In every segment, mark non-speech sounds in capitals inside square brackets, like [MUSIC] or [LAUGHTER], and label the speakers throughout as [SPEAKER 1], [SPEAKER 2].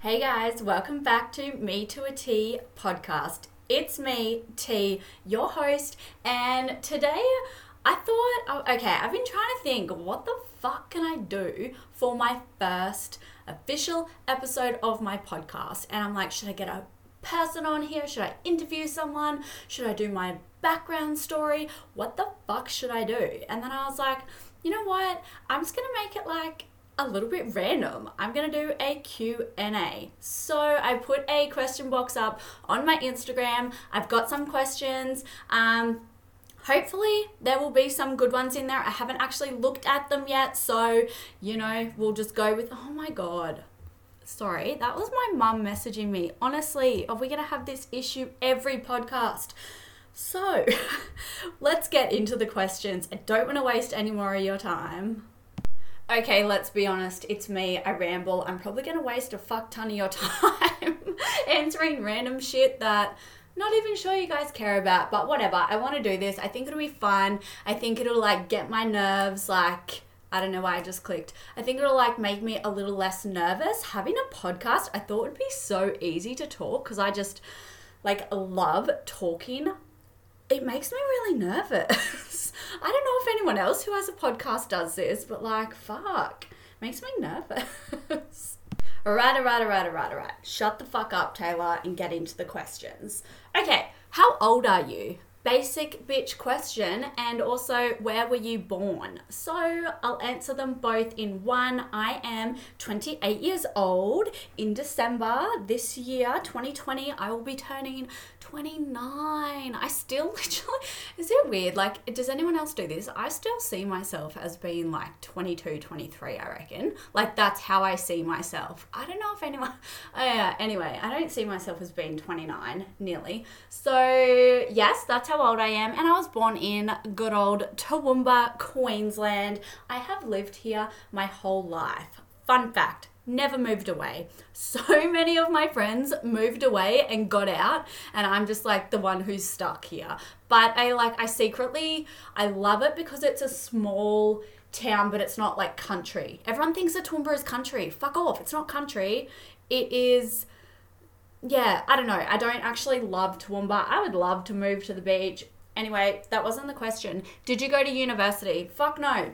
[SPEAKER 1] Hey guys, welcome back to Me to a T podcast. It's me, T, your host, and today I thought, oh, okay, I've been trying to think what the fuck can I do for my first official episode of my podcast? And I'm like, should I get a person on here? Should I interview someone? Should I do my background story? What the fuck should I do? And then I was like, you know what? I'm just gonna make it like a little bit random. I'm going to do a Q&A. So I put a question box up on my Instagram. I've got some questions. Um, hopefully there will be some good ones in there. I haven't actually looked at them yet, so you know, we'll just go with oh my god. Sorry, that was my mum messaging me. Honestly, are we going to have this issue every podcast? So, [LAUGHS] let's get into the questions. I don't want to waste any more of your time okay, let's be honest, it's me. I ramble. I'm probably going to waste a fuck ton of your [LAUGHS] time [LAUGHS] answering random shit that not even sure you guys care about, but whatever. I want to do this. I think it'll be fun. I think it'll like get my nerves like I don't know why I just clicked. I think it'll like make me a little less nervous. Having a podcast, I thought would be so easy to talk because I just like love talking it makes me really nervous. [LAUGHS] I don't know if anyone else who has a podcast does this, but like, fuck, makes me nervous. [LAUGHS] alright, alright, alright, alright, alright. Shut the fuck up, Tayla, and get into the questions. Okay, how old are you? Basic bitch question and also where were you born? So I'll answer them both in one. I am 28 years old. In December this year, 2020, I will be turning 29. I still [LAUGHS] literally, is it weird? Like, does anyone else do this? I still see myself as being like 22, 23, I reckon. Like, that's how I see myself. I don't know if anyone, [LAUGHS] oh yeah, anyway, I don't see myself as being 29, nearly. So, yes, that's how old I am. And I was born in good old Toowoomba, Queensland. I have lived here my whole life. Fun fact never moved away. So [LAUGHS] many of my friends moved away and got out, and I'm just like the one who's stuck here. But I like, I secretly, I love it because it's a small town, but it's not like country. Everyone thinks that Toowoomba is country. Fuck off. It's not country. It is, yeah, I don't know. I don't actually love Toowoomba. I would love to move to the beach. Anyway, that wasn't the question. Did you go to university? Fuck no.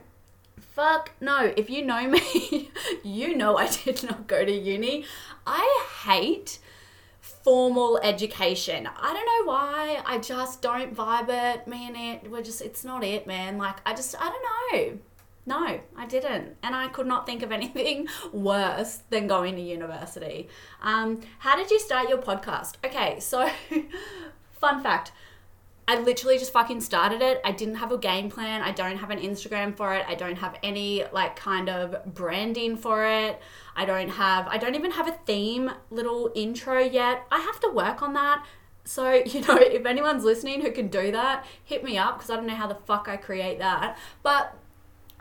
[SPEAKER 1] Fuck no. If you know [LAUGHS] me, you know I did not go to uni. I hate formal education. I don't know why. I just don't vibe it. Me and it, we're just, it's not it, man. Like, I just, I don't know. No, I didn't. And I could not think of anything [LAUGHS] worse than going to university. Um, how did you start your podcast? Okay, so [LAUGHS] fun fact I literally just fucking started it. I didn't have a game plan. I don't have an Instagram for it. I don't have any like kind of branding for it. I don't have I don't even have a theme little intro yet. I have to work on that. So, [LAUGHS] you know, if anyone's listening who can do that, hit me up because I don't know how the fuck I create that. But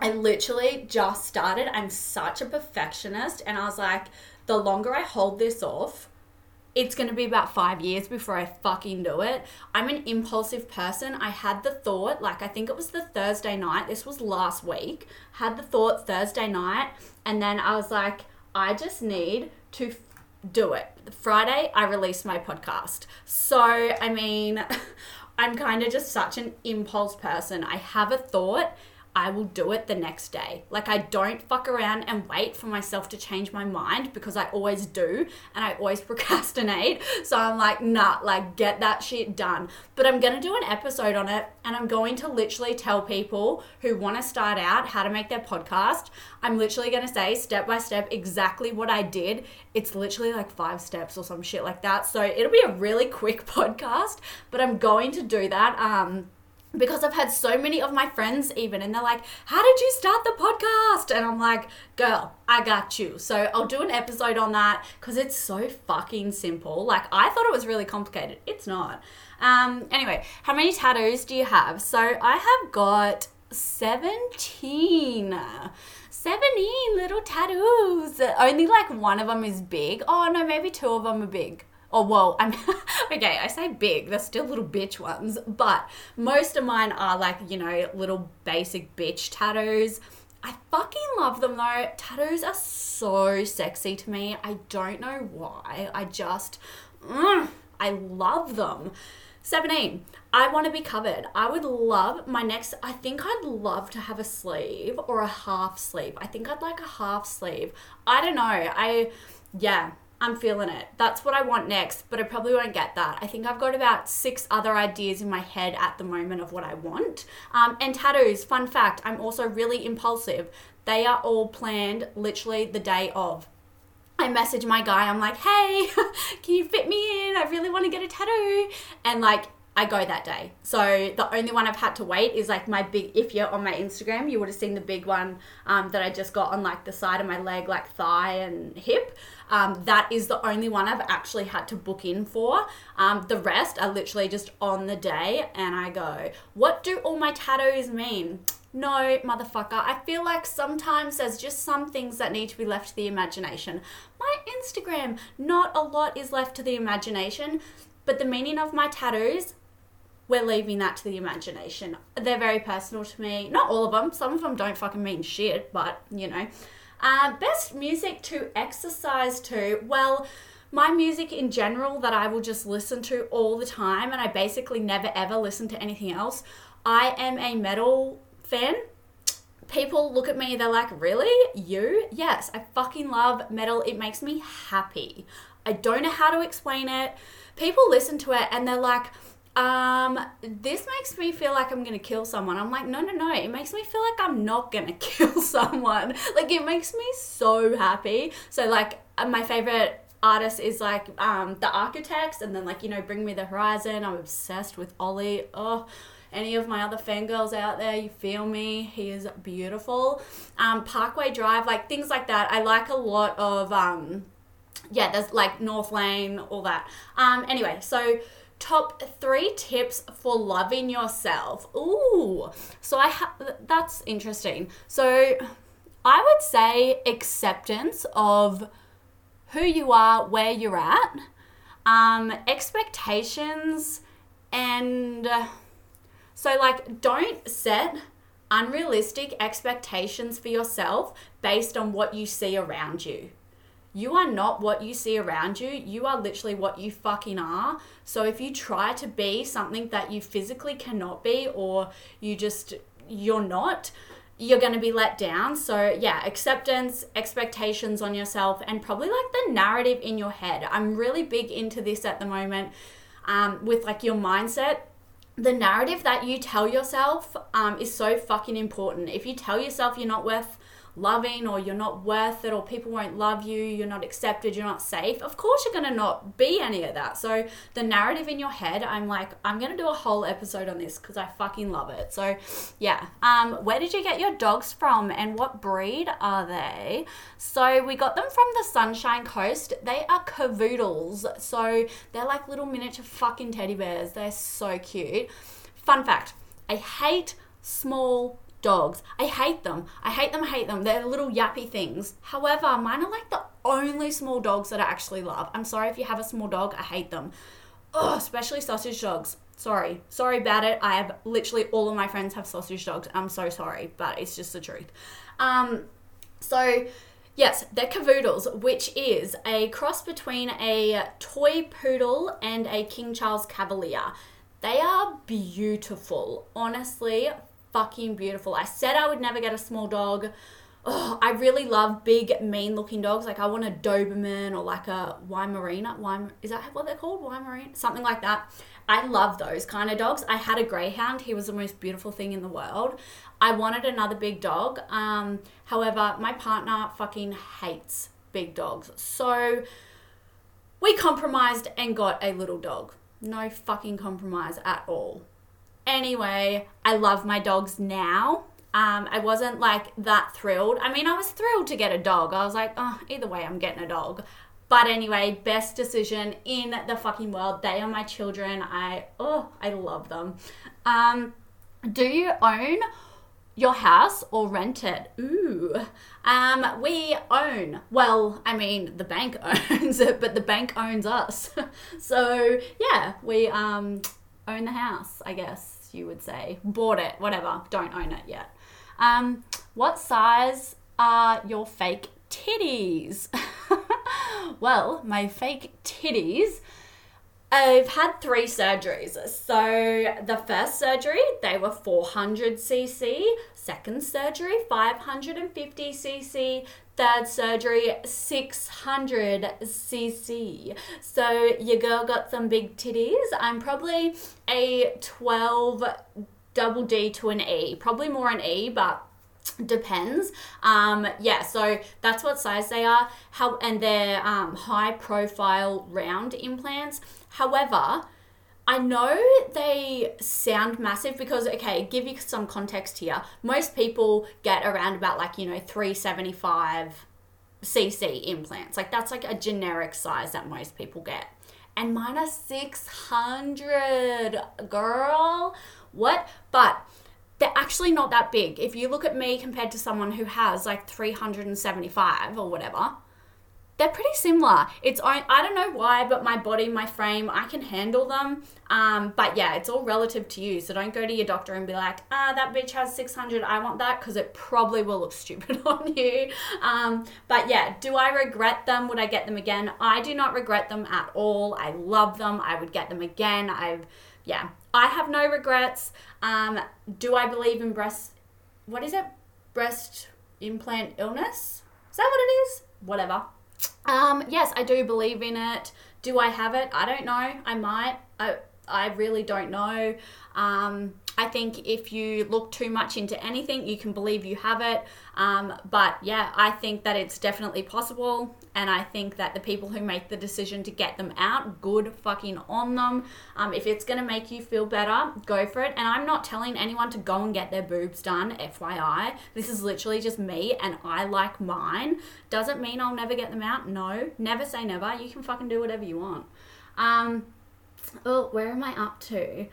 [SPEAKER 1] I literally just started. I'm such a perfectionist and I was like the longer I hold this off, it's going to be about five years before I fucking do it. I'm an impulsive person. I had the thought, like, I think it was the Thursday night, this was last week, had the thought Thursday night, and then I was like, I just need to f- do it. Friday, I released my podcast. So, I mean, [LAUGHS] I'm kind of just such an impulse person. I have a thought I will do it the next day. Like, I don't fuck around and wait for myself to change my mind because I always do and I always [LAUGHS] procrastinate. So I'm like, nah, like, get that shit done. But I'm gonna do an episode on it and I'm going to literally tell people who wanna start out how to make their podcast. I'm literally gonna say step by step exactly what I did. It's literally like five steps or some shit like that. So it'll be a really quick [LAUGHS] podcast, but I'm going to do that. Um, because I've had so many of my friends even and they're like, How did you start the podcast? And I'm like, Girl, I got you. So I'll do an episode on that because it's so fucking simple. Like, I thought it was really complicated. It's not. Um, anyway, how many tattoos do you have? So I have got 17. 17 little tattoos. Only like one of them is big. Oh, no, maybe two of them are big. Oh, well, I'm [LAUGHS] okay. I say big, they're still little bitch ones, but most of mine are like, you know, little basic bitch tattoos. I fucking love them though. Tattoos are so sexy to me. I don't know why. I just, mm, I love them. 17. I want to be covered. I would love my next, I think I'd love to have a sleeve or a half sleeve. I think I'd like a half sleeve. I don't know. I, yeah, I'm feeling it. That's what I want next, but I probably won't get that. I think I've got about six other ideas in my head at the moment of what I want. Um, and tattoos, fun fact, I'm also really impulsive. They are all planned literally the day of. I message my guy, I'm like, hey, [LAUGHS] can you fit me in? I really want to get a tattoo. And like, I go that day. So the only one I've had to wait is like my big. If you're on my Instagram, you would have seen the big one um, that I just got on like the side of my leg, like thigh and hip. Um, that is the only one I've actually had to book in for. Um, the rest are literally just on the day, and I go, "What do all my tattoos mean?" No, motherfucker. I feel like sometimes there's just some things that need to be left to the imagination. My Instagram, not a lot is left to the imagination, but the meaning of my tattoos, we're leaving that to the imagination. They're very personal to me. Not all of them. Some of them don't fucking mean shit, but you know. Uh, best music to exercise to. Well, my music in general that I will just listen to all the time, and I basically never ever listen to anything else. I am a metal fan. People look at me, they're like, Really? You? Yes, I fucking love metal. It makes me happy. I don't know how to explain it. People listen to it and they're like, um, this makes me feel like I'm gonna kill someone. I'm like, no, no, no. It makes me feel like I'm not gonna [LAUGHS] kill someone. Like, it makes me so happy. So, like, uh, my favorite artist is like um, the Architects, and then like you know, Bring Me the Horizon. I'm obsessed with Oli. Oh, any of my other fangirls out there, you feel me? He is beautiful. Um, Parkway Drive, like things like that. I like a lot of, um, yeah, there's like North Lane, all that. Um, anyway, so top three tips for loving yourself. Ooh, so I have that's interesting. So I would say acceptance of who you are, where you're at, um, expectations, and. Uh, so, like, don't set unrealistic expectations for yourself based on what you see around you. You are not what you see around you. You are literally what you fucking are. So if you try to be something that you physically cannot be or you just you're not, you're going to be let down. So, yeah, acceptance, expectations on yourself, and probably like the narrative in your head. I'm really big into this at the moment um, with like your mindset the narrative that you tell yourself um, is so fucking important. If you tell yourself you're not worth loving or you're not worth it or people won't love you, you're not accepted, you're not safe, of course you're going to not be any of that. So the narrative in your head, I'm like, I'm going to do a whole episode on this because I fucking love it. So yeah, um, where did you get your dogs from and what breed are they? So we got them from the Sunshine Coast. They are cavoodles. So they're like little miniature fucking teddy bears. They're so cute. Fun fact, I hate small dogs. I hate them. I hate them, I hate them. They're little yappy things. However, mine are like the only small dogs that I actually love. I'm sorry if you have a small dog, I hate them. Oh, especially sausage dogs. Sorry. Sorry about it. I have literally all of my friends have sausage dogs. I'm so sorry, but it's just the truth. Um, so Yes, they're cavoodles, which is a cross between a toy poodle and a King Charles Cavalier. They are beautiful. Honestly, fucking beautiful. I said I would never get a small dog. Oh, I really love big, mean looking dogs. Like I want a Doberman or like a Weimaraner. Weim- is that what they're called? Weimaraner? Something like that. I love those kind of dogs. I had a greyhound. He was the most beautiful thing in the world. I wanted another big dog. Um, however, my partner fucking hates big dogs. So we compromised and got a little dog. No fucking compromise at all. Anyway, I love my dogs now. Um, I wasn't like that thrilled. I mean, I was thrilled to get a dog. I was like, oh, either way, I'm getting a dog. But anyway, best decision in the fucking world. They are my children. I oh, I love them. Um, do you own your house or rent it? Ooh. Um, we own. Well, I mean, the bank [LAUGHS] owns it, but the bank owns us. [LAUGHS] so yeah, we um own the house, I guess you would say. Bought it, whatever. Don't own it yet. Um, What size are your fake titties? [LAUGHS] well, my fake titties. I've had three surgeries. So, the first surgery, they were 400 cc. Second surgery, 550 cc. Third surgery, 600 cc. So, your girl got some big titties. I'm probably a 12 double D to an E. Probably more an E, but depends um yeah so that's what size they are how and they're um high profile round implants however I know they sound massive because okay, give you some context here. Most people get around about like, you know, 375 cc implants. Like that's like a generic size that most people get. And mine are 600, girl. What? But they're actually not that big. If you look at me compared to someone who has like 375 or whatever, they're pretty similar. It's I, I don't know why, but my body, my frame, I can handle them. Um, but yeah, it's all relative to you. So don't go to your doctor and be like, ah, that bitch has 600. I want that because it probably will look [LAUGHS] stupid on you. Um, but yeah, do I regret them? Would I get them again? I do not regret them at all. I love them. I would get them again. I've yeah, I have no regrets. Um, do I believe in breast? What is it? Breast implant illness? Is that what it is? Whatever. Um, yes, I do believe in it. Do I have it? I don't know. I might. I I really don't know. Um, I think if you look too much into anything, you can believe you have it. Um, but yeah, I think that it's definitely possible. And I think that the people who make the decision to get them out, good fucking on them. Um, if it's going to make you feel better, go for it. And I'm not telling anyone to go and get their boobs done, FYI. This is literally just me and I like mine. Doesn't mean I'll never get them out. No, never say never. You can fucking do whatever you want. Um, oh, where am I up to?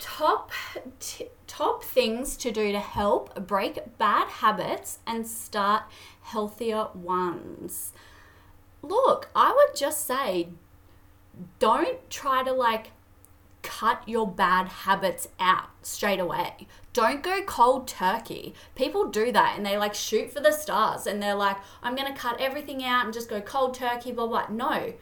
[SPEAKER 1] Top t- top things to do to help break bad habits and start healthier ones. Look, I would just say don't try to like cut your bad habits out straight away. Don't go cold turkey. People do that and they like shoot for the stars and they're like, I'm gonna cut everything out and just go cold turkey, blah blah. No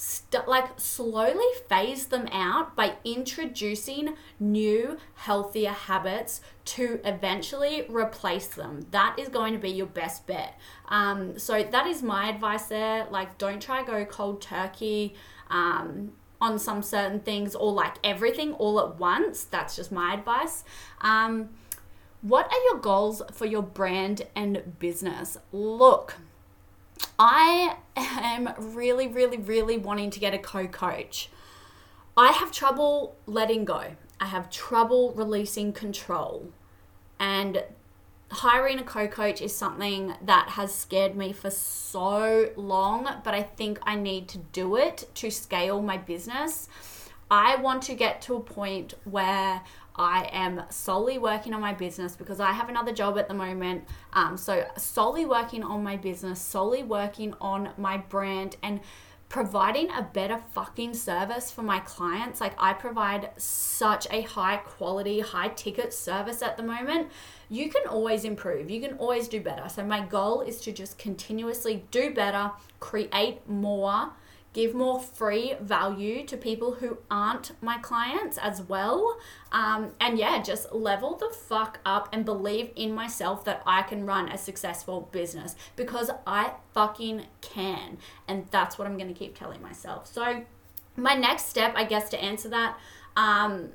[SPEAKER 1] st- like slowly phase them out by introducing new healthier habits to eventually replace them. That is going to be your best bet. Um, so that is my advice there. Like don't try go cold turkey um, on some certain things or like everything all at once. That's just my advice. Um, what are your goals for your brand and business? Look I am really, really, really wanting to get a co coach. I have trouble letting go, I have trouble releasing control. And hiring a co coach is something that has scared me for so long, but I think I need to do it to scale my business. I want to get to a point where I am solely working on my business because I have another job at the moment. Um, so, solely working on my business, solely working on my brand, and providing a better fucking service for my clients. Like, I provide such a high quality, high ticket service at the moment. You can always improve, you can always do better. So, my goal is to just continuously do better, create more give more free value to people who aren't my clients as well. Um, and yeah, just level the fuck up and believe in myself that I can run a successful business because I fucking can. And that's what I'm going to keep telling myself. So, my next step, I guess, to answer that, um,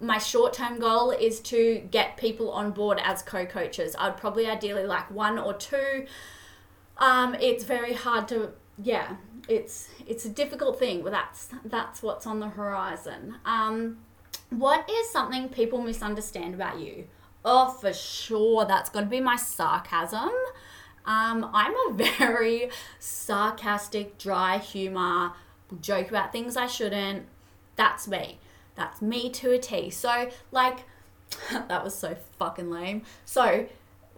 [SPEAKER 1] my short term goal is to get people on board as co coaches. I'd probably ideally like one or two. Um, it's very hard to, yeah, it's it's a difficult thing, but that's that's what's on the horizon. Um, what is something people misunderstand about you? Oh, for sure, that's to be my sarcasm. Um, I'm a [LAUGHS] very sarcastic, dry humor, joke about things I shouldn't. That's me. That's me to a T. So, like, [LAUGHS] that was so fucking lame. So,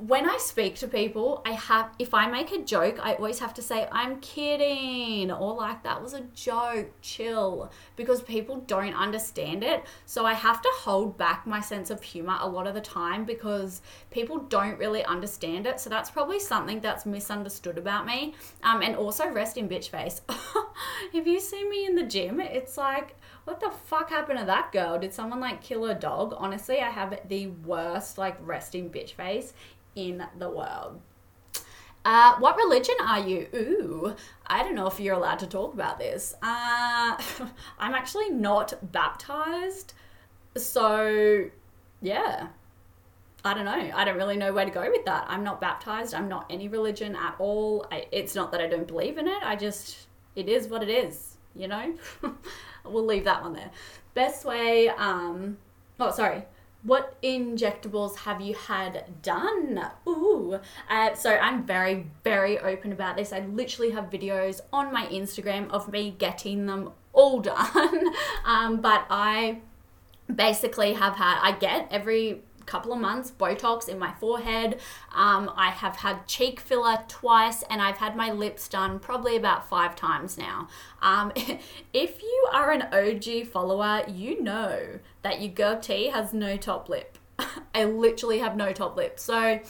[SPEAKER 1] when I speak to people, I have if I make a joke, I always have to say I'm kidding or like that was a joke, chill, because people don't understand it. So I have to hold back my sense of humor a lot of the time because people don't really understand it. So that's probably something that's misunderstood about me. Um, and also rest in bitch face. [LAUGHS] if you see me in the gym, it's like what the fuck happened to that girl? Did someone like kill a dog? Honestly, I have the worst like resting bitch face in the world. Uh, what religion are you? Ooh, I don't know if you're allowed to talk about this. Uh, [LAUGHS] I'm actually not baptized. So, yeah. I don't know. I don't really know where to go with that. I'm not baptized. I'm not any religion at all. I, it's not that I don't believe in it. I just, it is what it is, you know? [LAUGHS] we'll leave that one there. Best way, um, oh, sorry what injectables have you had done? Ooh. Uh, so I'm very, very open about this. I literally have videos on my Instagram of me getting them all [LAUGHS] done. um, but I basically have had, I get every couple of months Botox in my forehead. Um, I have had cheek filler twice, and I've had my lips done probably about five times now. Um, [LAUGHS] if you are an OG follower, you know that your girl T has no top lip. [LAUGHS] I literally have no top lip. So,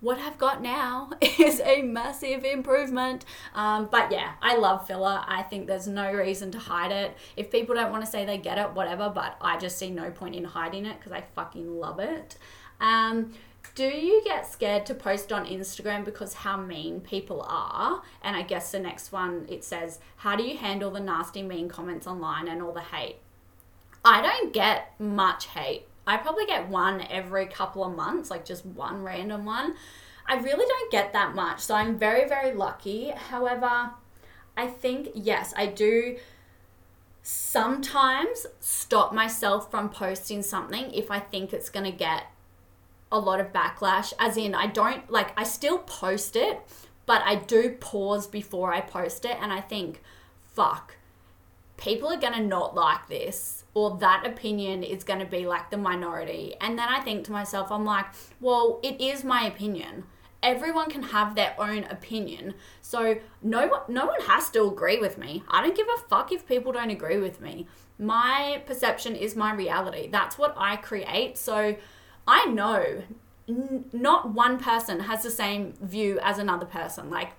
[SPEAKER 1] what I've got now [LAUGHS] is a massive improvement. Um, but yeah, I love filler. I think there's no reason to hide it. If people don't want to say they get it, whatever, but I just see no point in hiding it because I fucking love it. Um, do you get scared to post on Instagram because how mean people are? And I guess the next one it says, How do you handle the nasty, mean comments online and all the hate? I don't get much hate. I probably get one every couple of months, like just one random one. I really don't get that much, so I'm very, very lucky. However, I think, yes, I do sometimes stop myself from posting something if I think it's going to get a lot of backlash. As in, I don't like, I still post it, but I do pause before I post it and I think, fuck, people are going to not like this or that opinion is going to be like the minority. And then I think to myself, I'm like, well, it is my opinion. Everyone can have their own opinion. So no one, no one has to agree with me. I don't give a fuck if people don't agree with me. My perception is my reality. That's what I create. So I know n- not one person has the same view as another person. Like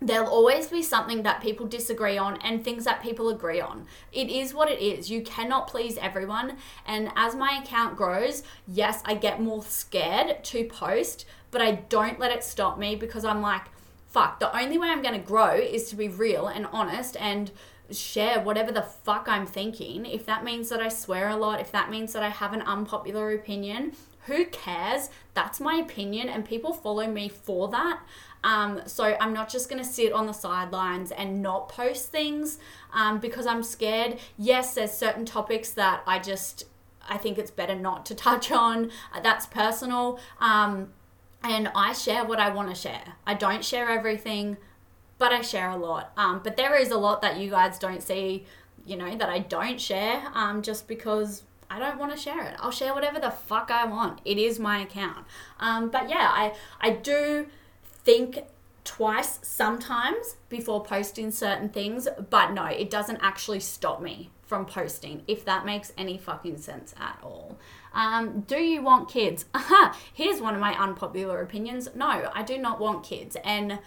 [SPEAKER 1] there'll always be something that people disagree on and things that people agree on. It is what it is. You cannot please everyone. And as my account grows, yes, I get more scared to post, but I don't let it stop me because I'm like, fuck, the only way I'm going to grow is to be real and honest and share whatever the fuck I'm thinking. If that means that I swear a lot, if that means that I have an unpopular opinion, who cares? That's my opinion, and people follow me for that. Um, so I'm not just going to sit on the sidelines and not post things um, because I'm scared. Yes, there's certain topics that I just I think it's better not to [LAUGHS] touch on. That's personal. Um, and I share what I want to share. I don't share everything, but I share a lot. Um, but there is a lot that you guys don't see, you know, that I don't share um, just because I don't want to share it. I'll share whatever the fuck I want. It is my account. Um, but yeah, I, I do think twice sometimes before posting certain things, but no, it doesn't actually stop me from posting, if that makes any fucking sense at all. Um, do you want kids? Aha, [LAUGHS] here's one of my unpopular opinions. No, I do not want kids. And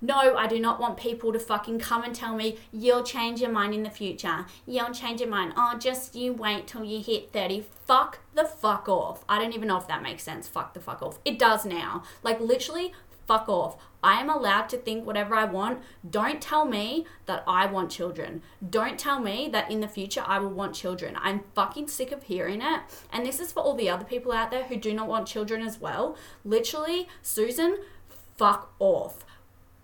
[SPEAKER 1] no, I do not want people to fucking come and tell me you'll change your mind in the future. You'll change your mind. Oh, just you wait till you hit 30. Fuck the fuck off. I don't even know if that makes sense. Fuck the fuck off. It does now. Like, literally, fuck off. I am allowed to think whatever I want. Don't tell me that I want children. Don't tell me that in the future I will want children. I'm fucking sick of hearing it. And this is for all the other people out there who do not want children as well. Literally, Susan, fuck off.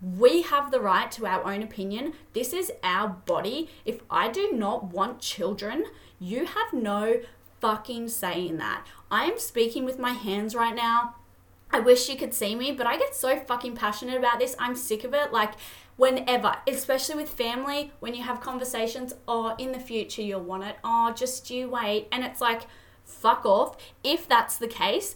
[SPEAKER 1] We have the right to our own opinion. This is our body. If I do not want children, you have no fucking say in that. I am speaking with my hands right now I wish you could see me, but I get so fucking passionate about this. I'm sick of it. Like, whenever, especially with family, when you have conversations, oh, in the future you'll want it. Oh, just you wait. And it's like, fuck off. If that's the case,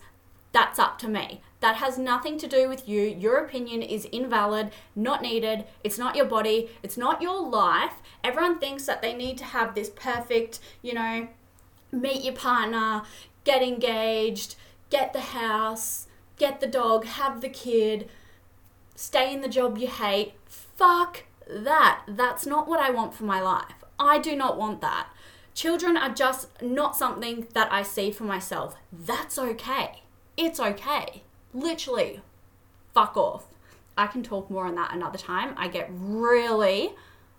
[SPEAKER 1] That's up to me. That has nothing to do with you. Your opinion is invalid, not needed. It's not your body, it's not your life. Everyone thinks that they need to have this perfect, you know, meet your partner, get engaged, get the house, get the dog, have the kid, stay in the job you hate. Fuck that. That's not what I want for my life. I do not want that. Children are just not something that I see for myself. That's okay. It's okay. Literally, fuck off. I can talk more on that another time. I get really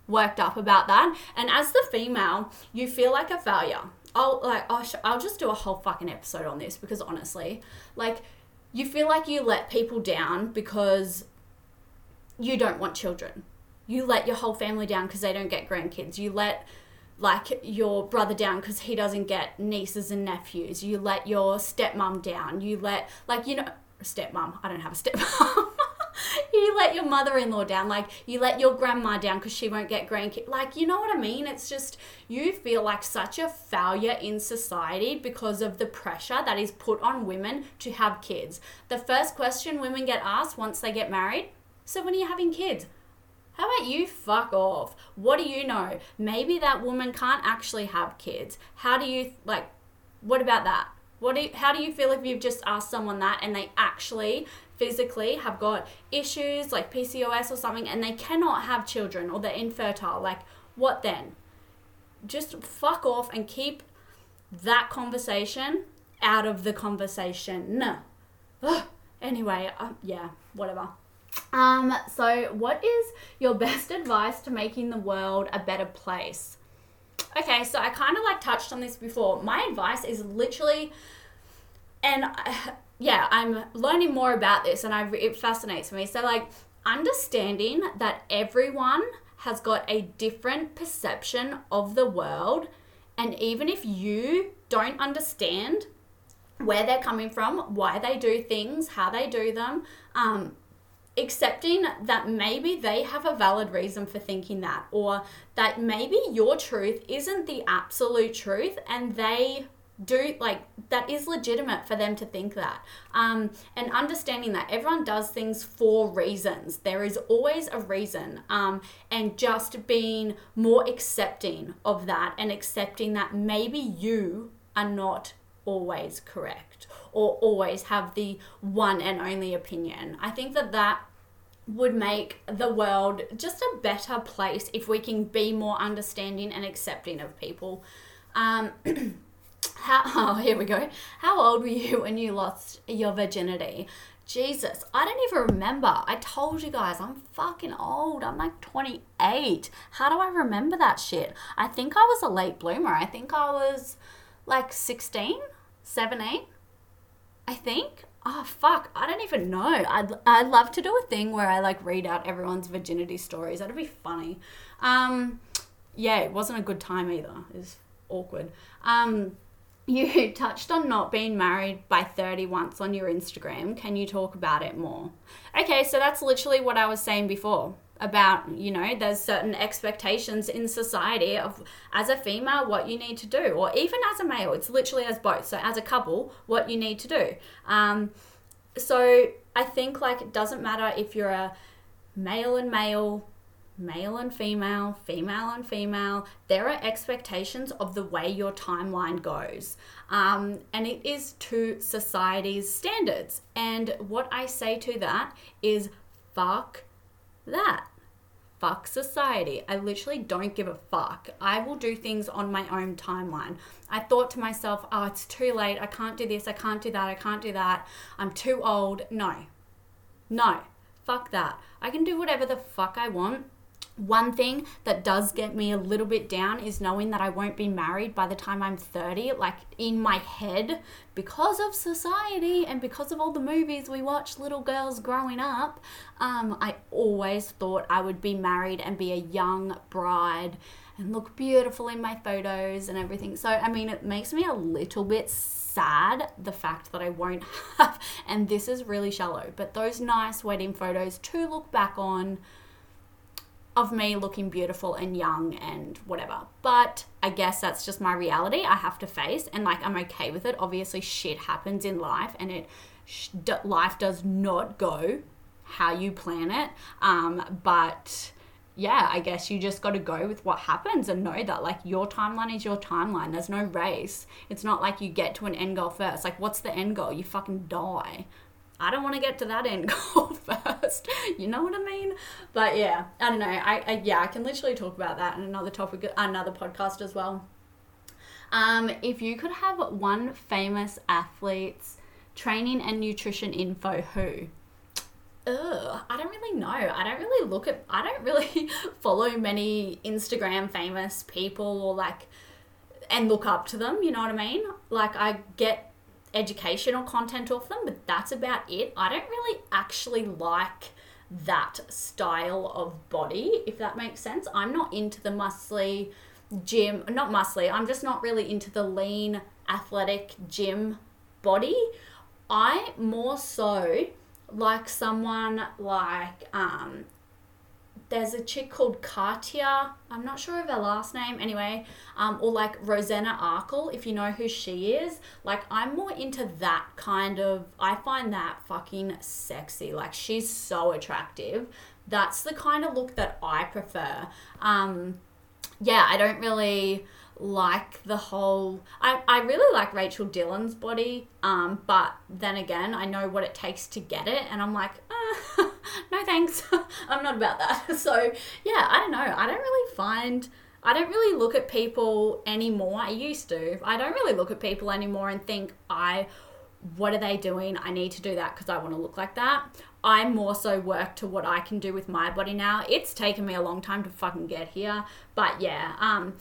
[SPEAKER 1] worked up about that. And as the female, you feel like a failure. I'll like sh- I'll just do a whole fucking episode on this because honestly, like you feel like you let people down because you don't want children. You let your whole family down because they don't get grandkids. You let like your brother down because he doesn't get nieces and nephews. You let your stepmom down. You let like you know stepmom. I don't have a stepmom. [LAUGHS] you let your mother-in-law down. Like you let your grandma down because she won't get grandkids. Like you know what I mean? It's just you feel like such a failure in society because of the pressure that is put on women to have kids. The first question women get asked once they get married. So when are you having kids? How about you fuck off? What do you know? Maybe that woman can't actually have kids. How do you like what about that? What do you, how do you feel if you've just asked someone that and they actually physically have got issues like PCOS or something and they cannot have children or they're infertile? Like what then? Just fuck off and keep that conversation out of the conversation. Ugh. [SIGHS] Anyway, uh, yeah, whatever. Um, so, what is your best advice to making the world a better place? Okay, so I kind of like touched on this before. My advice is literally, and uh, [SIGHS] yeah, I'm learning more about this, and I, it fascinates me. So, like, understanding that everyone has got a different perception of the world, and even if you don't understand where they're coming from, why they do things, how they do them, um, accepting that maybe they have a valid reason for thinking that, or that maybe your truth isn't the absolute truth and they do like that is legitimate for them to think that. Um, and understanding that everyone does things for reasons. There is always a reason um, and just being more accepting of that and accepting that maybe you are not always correct or always have the one and only opinion. I think that that would make the world just a better place if we can be more understanding and accepting of people. Um, [CLEARS THROAT] how, [LAUGHS] oh, here we go. How old were you when you lost your virginity? Jesus, I don't even remember. I told you guys, I'm fucking old. I'm like 28. How do I remember that shit? I think I was a late bloomer. I think I was like 16, 17. I think oh fuck i don't even know. I'd, I'd love to do a thing where i like read out everyone's virginity stories. That'd be funny. Um yeah it wasn't a good time either. It was awkward. Um you [LAUGHS] touched on not being married by 30 once on your instagram. Can you talk about it more? Okay so that's literally what i was saying before about you know there's certain expectations in society of as a female what you need to do or even as a male it's literally as both. So as a couple what you need to do. Um, so i think like it doesn't matter if you're a male and male male and female female and female there are expectations of the way your timeline goes. Um, and it is to society's standards. And what i say to that is fuck that. Fuck society. I literally don't give a fuck. I will do things on my own timeline. I thought to myself, oh, it's too late. I can't do this. I can't do that. I can't do that. I'm too old. No. No. Fuck that. I can do whatever the fuck I want one thing that does get me a little bit down is knowing that I won't be married by the time I'm 30. Like in my head, because of society and because of all the movies we watch little girls growing up, um, I always thought I would be married and be a young bride and look beautiful in my photos and everything. So, I mean, it makes me a little bit sad the fact that I won't [LAUGHS] have, and this is really shallow, but those nice wedding photos to look back on of me looking beautiful and young and whatever. But I guess that's just my reality I have to face and like I'm okay with it. Obviously shit happens in life and it life does not go how you plan it. Um, but yeah, I guess you just got to go with what happens and know that like your timeline is your timeline. There's no race. It's not like you get to an end goal first. Like, what's the end goal? You fucking die. I don't want to get to that end [LAUGHS] goal first. You know what I mean? But yeah, I don't know. I, I yeah, I can literally talk about that in another topic, another podcast as well. Um, if you could have one famous athlete's training and nutrition info, who? Ugh, I don't really know. I don't really look at. I don't really [LAUGHS] follow many Instagram famous people or like, and look up to them. You know what I mean? Like I get educational content off them, but that's about it. I don't really actually like that style of body, if that makes sense. I'm not into the muscly gym, not muscly, I'm just not really into the lean, athletic gym body. I more so like someone like um, there's a chick called Katya. I'm not sure of her last name anyway. Um, or like Rosanna Arkle, if you know who she is. Like, I'm more into that kind of. I find that fucking sexy. Like, she's so attractive. That's the kind of look that I prefer. Um, yeah, I don't really like the whole I, I really like Rachel Dillon's body um but then again I know what it takes to get it and I'm like uh, [LAUGHS] no thanks. [LAUGHS] I'm not about that. [LAUGHS] So yeah I don't know. I don't really find I don't really look at people anymore. I used to. I don't really look at people anymore and think I what are they doing? I need to do that because I want to look like that. I more so work to what I can do with my body now. It's taken me a long time to fucking get here but yeah um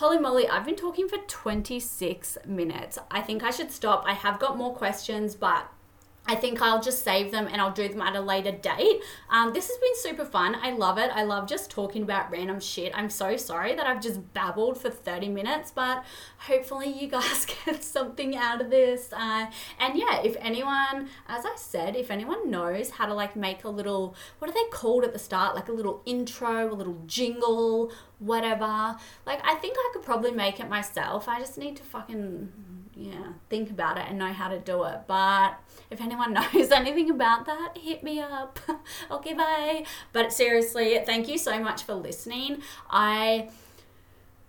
[SPEAKER 1] Holy moly, I've been talking for 26 minutes. I think I should stop. I have got more questions, but I think I'll just save them and I'll do them at a later date. Um, this has been super fun. I love it. I love just talking about random shit. I'm so sorry that I've just babbled for 30 minutes, but hopefully you guys [LAUGHS] get something out of this. Uh, and yeah, if anyone, as I said, if anyone knows how to like make a little, what are they called at the start? Like a little intro, a little jingle, whatever. Like I think I could probably make it myself. I just need to fucking yeah, think about it and know how to do it. But if anyone [LAUGHS] knows anything about that, hit me up. [LAUGHS] okay, bye. But seriously, thank you so much for listening. I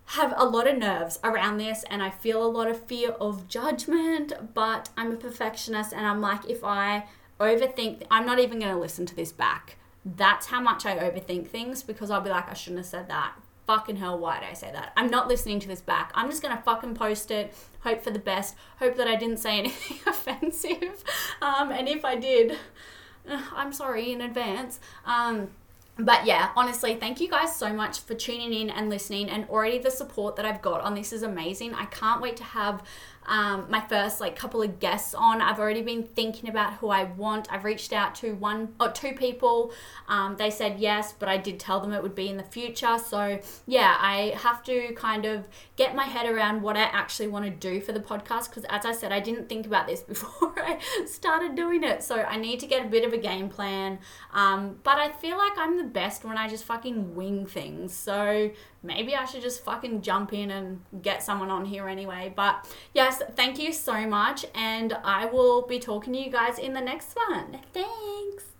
[SPEAKER 1] have a lot of nerves around this and I feel a lot of fear of judgment, but I'm a perfectionist and I'm like, if I overthink, I'm not even going to listen to this back. That's how much I overthink things because I'll be like, I shouldn't have said that fucking hell, why did I say that? I'm not listening to this back. I'm just gonna fucking post it, hope for the best, hope that I didn't say [LAUGHS] anything [LAUGHS] offensive. Um, and if I did, [SIGHS] I'm sorry in advance. Um, but yeah, honestly, thank you guys so much for tuning in and listening. And already the support that I've got on this is amazing. I can't wait to have um, my first like couple of guests on. I've already been thinking about who I want. I've reached out to one or two people. Um, they said yes, but I did tell them it would be in the future. So yeah, I have to kind of get my head around what I actually want to do for the podcast because as I said, I didn't think about this [LAUGHS] before I started doing it. So I need to get a bit of a game plan. Um, but I feel like I'm the best when I just fucking wing things. So maybe I should just fucking jump in and get someone on here anyway. But yes, thank you so much. And I will be talking to you guys in the next one. Thanks.